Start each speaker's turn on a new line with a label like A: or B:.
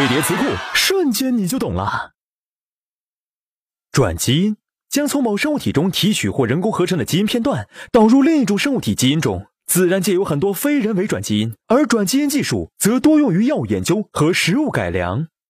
A: 堆叠词库，瞬间你就懂了。转基因将从某生物体中提取或人工合成的基因片段，导入另一种生物体基因中，自然界有很多非人为转基因，而转基因技术则多用于药物研究和食物改良。